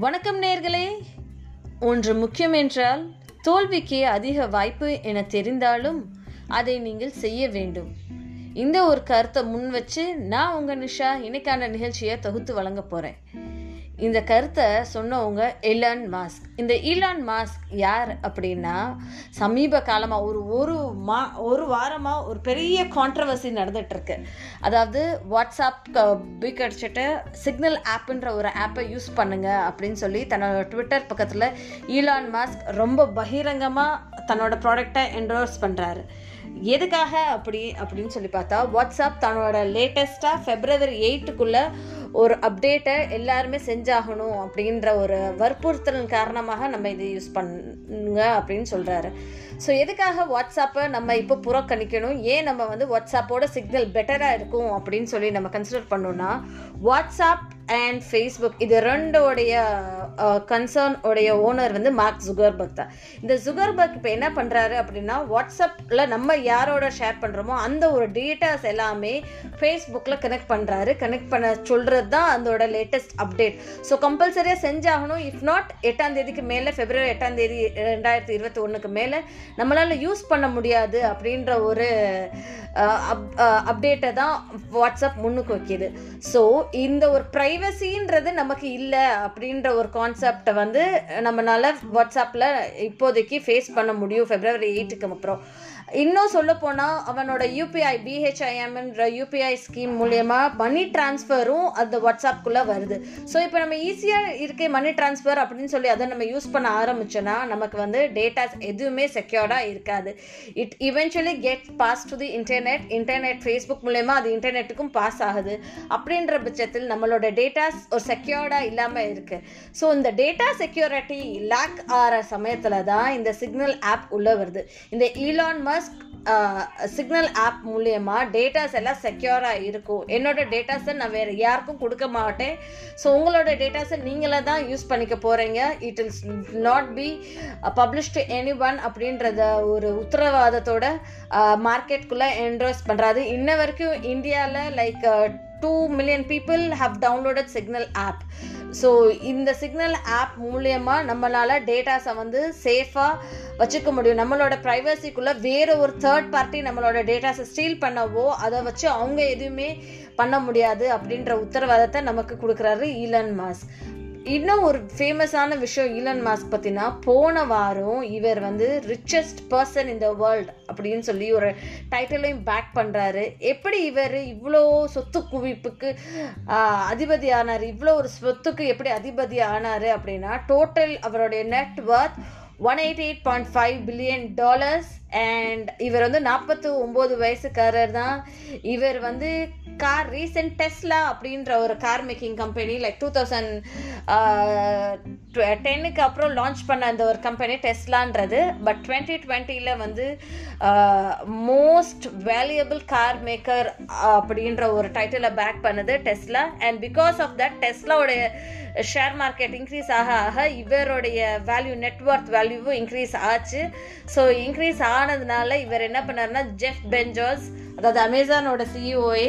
வணக்கம் நேர்களே. ஒன்று முக்கியம் என்றால் தோல்விக்கு அதிக வாய்ப்பு என தெரிந்தாலும் அதை நீங்கள் செய்ய வேண்டும். இந்த ஒரு கருத்தை முன் வச்சு நான் உங்கள் நிஷா இன்னைக்கான நிகழ்ச்சியை தொகுத்து வழங்க போகிறேன் இந்த கருத்தை சொன்னவங்க இலான் மாஸ்க் இந்த ஈலான் மாஸ்க் யார் அப்படின்னா சமீப காலமாக ஒரு ஒரு மா ஒரு வாரமாக ஒரு பெரிய கான்ட்ரவர்சி நடந்துகிட்ருக்கு அதாவது வாட்ஸ்அப் பிக் அடிச்சுட்டு சிக்னல் ஆப்புன்ற ஒரு ஆப்பை யூஸ் பண்ணுங்கள் அப்படின்னு சொல்லி தன்னோட ட்விட்டர் பக்கத்தில் ஈலான் மாஸ்க் ரொம்ப பகிரங்கமாக தன்னோட ப்ராடக்டை என்டோர்ஸ் பண்ணுறாரு எதுக்காக அப்படி அப்படின்னு சொல்லி பார்த்தா வாட்ஸ்அப் தன்னோட லேட்டஸ்ட்டாக ஃபெப்ரவரி எயிட்டுக்குள்ளே ஒரு அப்டேட்டை எல்லாருமே செஞ்சாகணும் அப்படின்ற ஒரு வற்புறுத்தல் காரணமாக நம்ம இதை யூஸ் பண்ணுங்க அப்படின்னு சொல்கிறாரு ஸோ எதுக்காக வாட்ஸ்அப்பை நம்ம இப்போ புறக்கணிக்கணும்? ஏன் நம்ம வந்து வாட்ஸ்அப்போட சிக்னல் பெட்டராக இருக்கும் அப்படின்னு சொல்லி நம்ம கன்சிடர் பண்ணோன்னா வாட்ஸ்அப் அண்ட் ஃபேஸ்புக் இது ரெண்டோடைய கன்சர்ன் உடைய ஓனர் வந்து மார்க் ஜுகர்பர்க் தான். இந்த ஜுகர்பர்க் இப்போ என்ன பண்ணுறாரு அப்படின்னா வாட்ஸ்அப்பில் நம்ம யாரோட ஷேர் பண்ணுறோமோ அந்த ஒரு டேட்டாஸ் எல்லாமே ஃபேஸ்புக்கில் கனெக்ட் பண்ணுறாரு கனெக்ட் பண்ண சொல்கிறது தான் அதோட லேட்டஸ்ட் அப்டேட் ஸோ கம்பல்சரியாக செஞ்சாகணும். இஃப் நாட் எட்டாம் தேதிக்கு மேலே ஃபெப்ரவரி எட்டாம் தேதி ரெண்டாயிரத்தி இருபத்தி ஒன்றுக்கு மேலே நம்மளால் யூஸ் பண்ண முடியாது அப்படின்ற ஒரு அப்டேட்டை தான் வாட்ஸ்அப் முன்னுக்கு வைக்கிது. ஸோ இந்த ஒரு ப்ரைவசின்றது நமக்கு இல்லை அப்படின்ற ஒரு கான்செப்டை வந்து நம்மளால் வாட்ஸ்அப்பில் இப்போதைக்கு ஃபேஸ் பண்ண முடியும். ஃபெப்ரவரி எயிட்டுக்கு அப்புறம். இன்னும் சொல்ல போனால் அவனோட யூபிஐ பிஹெச்ஐஎம்ன்ற யூபிஐ ஸ்கீம் மூலயமா மணி டிரான்ஸ்ஃபரும் அந்த வாட்ஸ்அப்குள்ளே வருது. ஸோ இப்போ நம்ம ஈஸியாக இருக்க மணி டிரான்ஸ்ஃபர் அப்படின்னு சொல்லி அதை நம்ம யூஸ் பண்ண ஆரம்பிச்சோன்னா நமக்கு வந்து டேட்டாஸ் எதுவுமே செக்யூர்டாக இருக்காது. It eventually get pass to the internet internet Facebook மூலயமா அது இன்டர்நெட்டுக்கும் பாஸ் ஆகுது. அப்படின்ற பட்சத்தில் நம்மளோட டேட்டாஸ் ஒரு செக்யூர்டாக இல்லாமல் இருக்குது ஸோ இந்த டேட்டா செக்யூரிட்டி லேக் ஆகிற சமயத்தில் தான் இந்த சிக்னல் ஆப் உள்ளே வருது. இந்த ஈலான் மாஸ்க் சிக்னல் ஆப் மூலயமா டேட்டாஸ் எல்லாம் செக்யூராக இருக்கும். என்னோட டேட்டாஸை நான் வேறு யாருக்கும் கொடுக்க மாட்டேன். ஸோ உங்களோட டேட்டாஸை நீங்களே தான் யூஸ் பண்ணிக்க போகிறீங்க it will not be publish to anyone அப்படின்றத ஒரு உத்தரவாதத்தோட uh, மார்க்கெட்டுக்குள்ளே என்ட்ரோஸ் பண்ணுறாது இன்ன வரைக்கும் இந்தியாவில் like two million people have downloaded Signal app so இந்த சிக்னல் ஆப் மூலியமாக நம்மளால் டேட்டாஸை வந்து சேஃபாக வச்சுக்க முடியும். நம்மளோட ப்ரைவசிக்குள்ளே வேறு ஒரு தேர்ட் பார்ட்டி நம்மளோட டேட்டாஸை ஸ்டீல் பண்ணவோ அதை வச்சு அவங்க எதுவுமே பண்ண முடியாது அப்படின்ற உத்தரவாதத்தை நமக்கு கொடுக்குறாரு ஈலன் மாஸ் இன்னும் ஒரு ஃபேமஸான விஷயம் ஈலன் மாஸ்க் பற்றினா போன வாரம் இவர் வந்து richest person in the world அப்படின்னு சொல்லி ஒரு டைட்டிலையும் பேக் பண்ணுறாரு எப்படி இவர் இவ்வளோ சொத்து குவிப்புக்கு அதிபதி ஆனார் இவ்வளோ ஒரு சொத்துக்கு எப்படி அதிபதி ஆனார் அப்படின்னா டோட்டல் அவருடைய net worth one eighty eight point five billion dollars and இவர் வந்து நாற்பத்தி ஒம்பது வயசுக்காரர் தான் இவர் வந்து கார் ரீசெண்ட் டெஸ்லா அப்படின்ற ஒரு car making company like two thousand டென்னுக்கு அப்புறம் லான்ச் பண்ண அந்த ஒரு கம்பெனி டெஸ்லான்றது பட் டுவெண்ட்டி டுவெண்ட்டியில் வந்து மோஸ்ட் வேல்யூபிள் கார் மேக்கர் அப்படின்ற ஒரு டைட்டிலை பேக் பண்ணுது Tesla and because of that டெஸ்லாவுடைய share market increase ஆக ஆக இவருடைய வேல்யூ நெட்ஒர்த் வேல்யூவும் இன்க்ரீஸ் ஆச்சு. ஸோ இன்க்ரீஸ் ஆனதுனால இவர் என்ன பண்ணாருன்னா ஜெஃப் பெஞ்சோஸ் அதாவது அமேசானோட சிஇஓஏ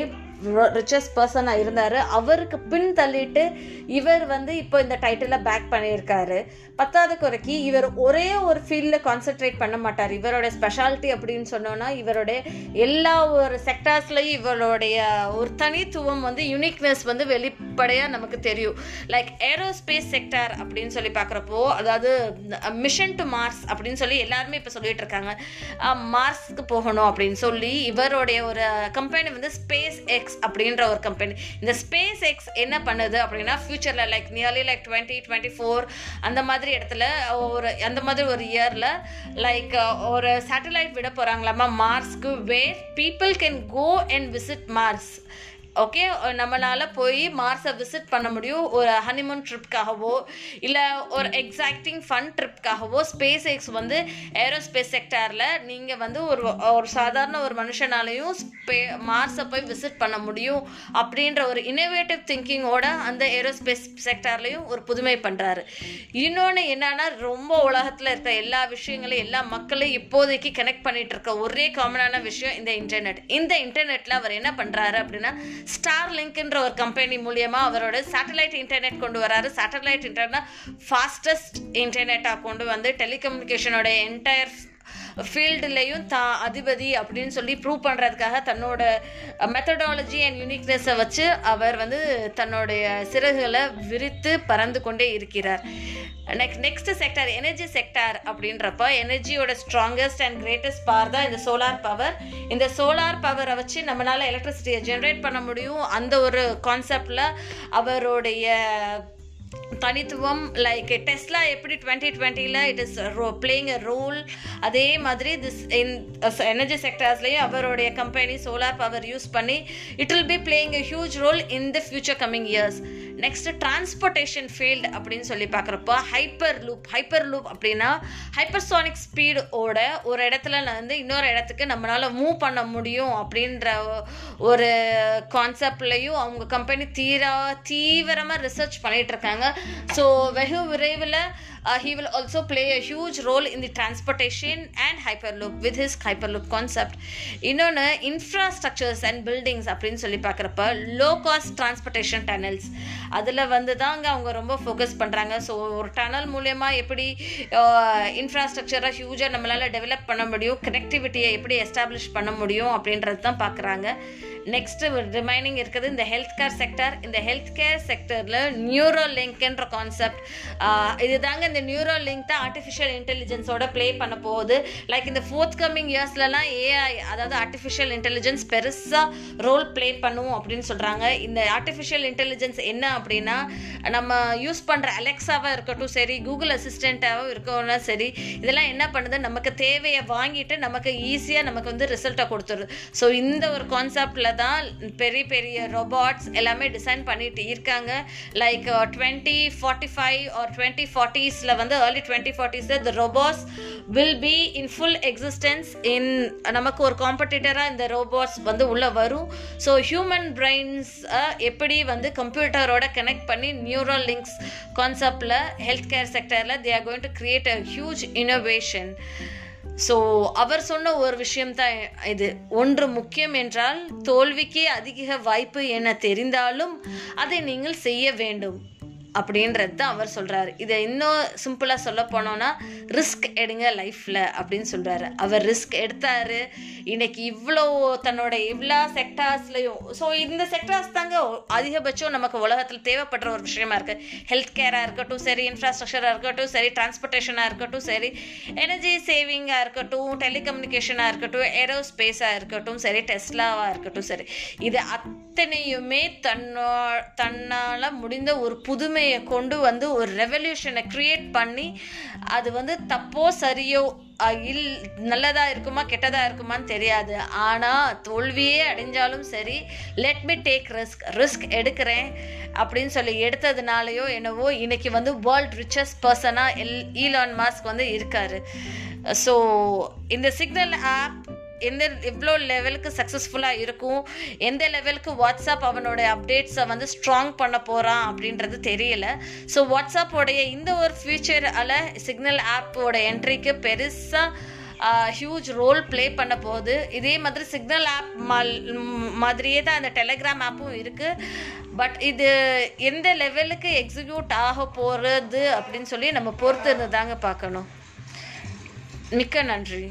ரிச்சஸ்ட் பர்சனாக இருந்தார். அவருக்கு பின் தள்ளிட்டு இவர் வந்து இப்போ இந்த டைட்டிலை பேக் பண்ணியிருக்காரு. பத்தாவது குறைக்கு இவர் ஒரே ஒரு ஃபீல்டில் கான்சென்ட்ரேட் பண்ண மாட்டார். இவரோட ஸ்பெஷாலிட்டி அப்படின்னு சொன்னோன்னா இவருடைய எல்லா ஒரு செக்டார்ஸ்லையும் இவருடைய ஒரு தனித்துவம் வந்து யூனிக்னஸ் வந்து வெளிப்படையாக நமக்கு தெரியும். லைக் ஏரோஸ்பேஸ் செக்டார் அப்படின்னு சொல்லி பார்க்குறப்போ அதாவது மிஷன் டு மார்ஸ் அப்படின்னு சொல்லி எல்லாருமே இப்போ சொல்லிட்டு இருக்காங்க. மார்ஸ்க்கு போகணும் அப்படின்னு சொல்லி இவருடைய ஒரு கம்பெனி வந்து ஸ்பேஸ் எக்ஸ் அப்படின்ற ஒரு கம்பெனி இந்த ஸ்பேஸ் எக்ஸ் என்ன பண்ணுது அப்படின்னா ஃபியூச்சரில் like nearly like twenty twenty four அந்த மாதிரி இடத்துல ஒரு அந்த மாதிரி ஒரு இயரில் லைக் ஒரு சேட்டலைட் விட போகிறாங்களாமா மார்ஸ்க்கு where people can go and visit Mars okay நம்மளால் போய் மார்ஸை விசிட் பண்ண முடியும். ஒரு ஹனிமூன் ட்ரிப்காகவோ இல்லை ஒரு எக்ஸாக்டிங் ஃபன் ட்ரிப்காகவோ ஸ்பேஸ் எக்ஸ் வந்து ஏரோஸ்பேஸ் செக்டாரில் நீங்கள் வந்து ஒரு ஒரு சாதாரண ஒரு மனுஷனாலையும் ஸ்பே மார்ஸை போய் விசிட் பண்ண முடியும் அப்படின்ற ஒரு இனோவேட்டிவ் திங்கிங்கோட அந்த ஏரோஸ்பேஸ் செக்டார்லேயும் ஒரு புதுமை பண்ணுறாரு இன்னொன்று என்னன்னா ரொம்ப உலகத்தில் இருக்க எல்லா விஷயங்களையும் எல்லா மக்களையும் இப்போதைக்கு கனெக்ட் பண்ணிகிட்டு இருக்க ஒரே காமனான விஷயம் இந்த இன்டர்நெட் இந்த இன்டர்நெட்டில் அவர் என்ன பண்ணுறாரு அப்படின்னா ஸ்டார் லிங்க்ன்ற ஒரு கம்பெனி மூலியமாக அவரோட சேட்டலைட் இன்டர்நெட் கொண்டு வராரு. சேட்டலைட் இன்டர்நெட் ஃபாஸ்டஸ்ட் இன்டர்நெட்டாக கொண்டு வந்து டெலிகம்யூனிகேஷனோட என்டையர் ஃபீல்டுலேயும் தா அதிபதி அப்படின்னு சொல்லி ப்ரூவ் பண்ணுறதுக்காக தன்னோட மெத்தடாலஜி அண்ட் யூனிக்னஸை வச்சு அவர் வந்து தன்னுடைய சிறகுகளை விரித்து பறந்து கொண்டே இருக்கிறார். Next next sector energy sector அப்படின்றப்ப எனர்ஜியோட ஸ்ட்ராங்கஸ்ட் அண்ட் கிரேட்டஸ்ட் பார் தான் இந்த சோலார் பவர் இந்த சோலார் பவரை வச்சு நம்மளால் எலக்ட்ரிசிட்டியை ஜென்ரேட் பண்ண முடியும். அந்த ஒரு கான்செப்டில் அவருடைய தனித்துவம் லைக் டெஸ்லா எப்படி டுவெண்ட்டி டுவெண்ட்டியில் it is row playing a role அதே மாதிரி திஸ் இன் எனர்ஜி செக்டர்ஸ்லேயும் அவருடைய கம்பெனி சோலார் பவர் யூஸ் பண்ணி it will be playing a huge role in the future coming years next transportation field அப்படின்னு சொல்லி பார்க்குறப்ப ஹைப்பர் லூப் ஹைப்பர் லூப் அப்படின்னா hypersonic ஸ்பீடோட ஒரு இடத்துல வந்து இன்னொரு இடத்துக்கு நம்மளால மூவ் பண்ண முடியும் அப்படின்ற ஒரு கான்செப்ட்லையும் அவங்க கம்பெனி தீரா தீவிரமாக ரிசர்ச் பண்ணிகிட்ருக்காங்க இருக்காங்க. ஸோ வெகு விரைவில் he will also play a huge role in the transportation and hyperloop with his hyperloop concept இன்னொன்று இன்ஃப்ராஸ்ட்ரக்சர்ஸ் அண்ட் பில்டிங்ஸ் அப்படின்னு சொல்லி பார்க்குறப்ப லோ காஸ்ட் டிரான்ஸ்போர்ட்டேஷன் டனல்ஸ் அதில் வந்து தாங்க அவங்க ரொம்ப ஃபோக்கஸ் பண்ணுறாங்க ஸோ ஒரு டனல் மூலயமா எப்படி இன்ஃப்ராஸ்ட்ரக்சரை ஹியூஜாக நம்மளால் டெவலப் பண்ண முடியும் கனெக்டிவிட்டியை எப்படி எஸ்டாப்ளிஷ் பண்ண முடியும் அப்படின்றது தான் பார்க்குறாங்க. நெக்ஸ்ட் ரிமைனிங் இருக்குது இந்த ஹெல்த் கேர் செக்டர் இந்த ஹெல்த் கேர் செக்டரில் நியூரோ லிங்க்ன்ற கான்செப்ட் இதுதாங்க இந்த நியூரோ லிங்க் தான் ஆர்டிஃபிஷியல் இன்டெலிஜென்ஸோட ப்ளே பண்ண போகுது. லைக் இந்த ஃபோர்த் கம்மிங் இயர்ஸ்லலாம் ஏஐ அதாவது ஆர்டிஃபிஷியல் இன்டெலிஜென்ஸ் பெருசாக ரோல் ப்ளே பண்ணும் அப்படின்னு சொல்கிறாங்க இந்த ஆர்டிஃபிஷியல் இன்டெலிஜென்ஸ் என்ன அப்படின்னா நம்ம யூஸ் பண்ணுற அலெக்ஸாவாக இருக்கட்டும் சரி கூகுள் அசிஸ்டண்ட்டாகவும் இருக்கணும் சரி இதெல்லாம் என்ன பண்ணுது? நமக்கு தேவையை வாங்கிட்டு நமக்கு ஈஸியாக நமக்கு வந்து ரிசல்ட்டை கொடுத்துருது. ஸோ இந்த ஒரு கான்செப்டில் தான் பெரிய பெரிய ரொபாட்ஸ் எல்லாமே டிசைன் பண்ணிட்டு இருக்காங்க. Like twenty forty five or twenty ஃபார்ட்டிஸில் வந்து early twenty ஃபார்ட்டிஸில் the robots will be in full existence in நமக்கு ஒரு காம்படிட்டராக இந்த ரோபோட்ஸ் வந்து உள்ளே வரும். ஸோ ஹியூமன் பிரெயின்ஸை எப்படி வந்து கம்ப்யூட்டரோட கனெக்ட் பண்ணி நியூரல் லிங்க்ஸ் கான்செப்டில் health care செக்டரில் they are going to create a huge innovation so அவர் சொன்ன ஒரு விஷயம்தான் இது. ஒன்று முக்கியம் என்றால் தோல்விக்கே அதிக வாய்ப்பு என தெரிந்தாலும் அதை நீங்கள் செய்ய வேண்டும். அப்படின்றது தான் அவர் சொல்கிறாரு இதை இன்னும் சிம்பிளாக சொல்ல போனோன்னா ரிஸ்க் எடுங்க லைஃப்பில் அப்படின்னு சொல்கிறாரு அவர் ரிஸ்க் எடுத்தார். இன்னைக்கு இவ்வளோ தன்னோட இவ்வளோ செக்டார்ஸ்லையும் ஸோ இந்த செக்டார்ஸ் தாங்க அதிகபட்சம் நமக்கு உலகத்தில் தேவைப்படுற ஒரு விஷயமா இருக்குது ஹெல்த் கேராக இருக்கட்டும் சரி இன்ஃப்ராஸ்ட்ரக்சராக இருக்கட்டும் சரி டிரான்ஸ்போர்ட்டேஷனாக இருக்கட்டும் சரி எனர்ஜி சேவிங்காக இருக்கட்டும் டெலிகம்யூனிகேஷனாக இருக்கட்டும் ஏரோஸ்பேஸாக இருக்கட்டும் சரி டெஸ்லாவாக இருக்கட்டும் சரி. இது அத்தனையுமே தன்னோ தன்னால் முடிந்த ஒரு புதுமையை கொண்டு வந்து ஒரு ரெவல்யூஷனை க்ரியேட் பண்ணி அது வந்து தப்போ சரியோ இல் நல்லதா இருக்குமா கெட்டதா இருக்குமான்னு தெரியாது. ஆனால் தோல்வியே அடைஞ்சாலும் சரி let me take risk risk எடுக்கிறேன் அப்படின்னு சொல்லி எடுத்ததுனாலையோ என்னவோ இன்னைக்கு வந்து வேர்ல்ட் ரிச்சஸ்ட் பர்சனாக எல் ஈலான் மாஸ்க் வந்து இருக்காரு. ஸோ இந்த சிக்னல் ஆப் எந்த எவ்வளோ லெவலுக்கு சக்ஸஸ்ஃபுல்லாக இருக்கும்? எந்த லெவலுக்கு வாட்ஸ்அப் அவனோட அப்டேட்ஸை வந்து ஸ்ட்ராங் பண்ண போகிறான் அப்படின்றது தெரியல. ஸோ வாட்ஸ்அப்போடைய இந்த ஒரு ஃபியூச்சரால் சிக்னல் ஆப்போட என்ட்ரிக்கு பெருசாக ஹியூஜ் ரோல் ப்ளே பண்ண போகுது. இதே மாதிரி சிக்னல் ஆப் மாதிரியே தான் அந்த டெலிகிராம் ஆப்பும் இருக்குது பட் இது எந்த லெவலுக்கு எக்ஸிக்யூட் ஆக போகிறது அப்படின்னு சொல்லி நம்ம பொறுத்து இருந்து தாங்க பார்க்கணும். மிக்க நன்றி.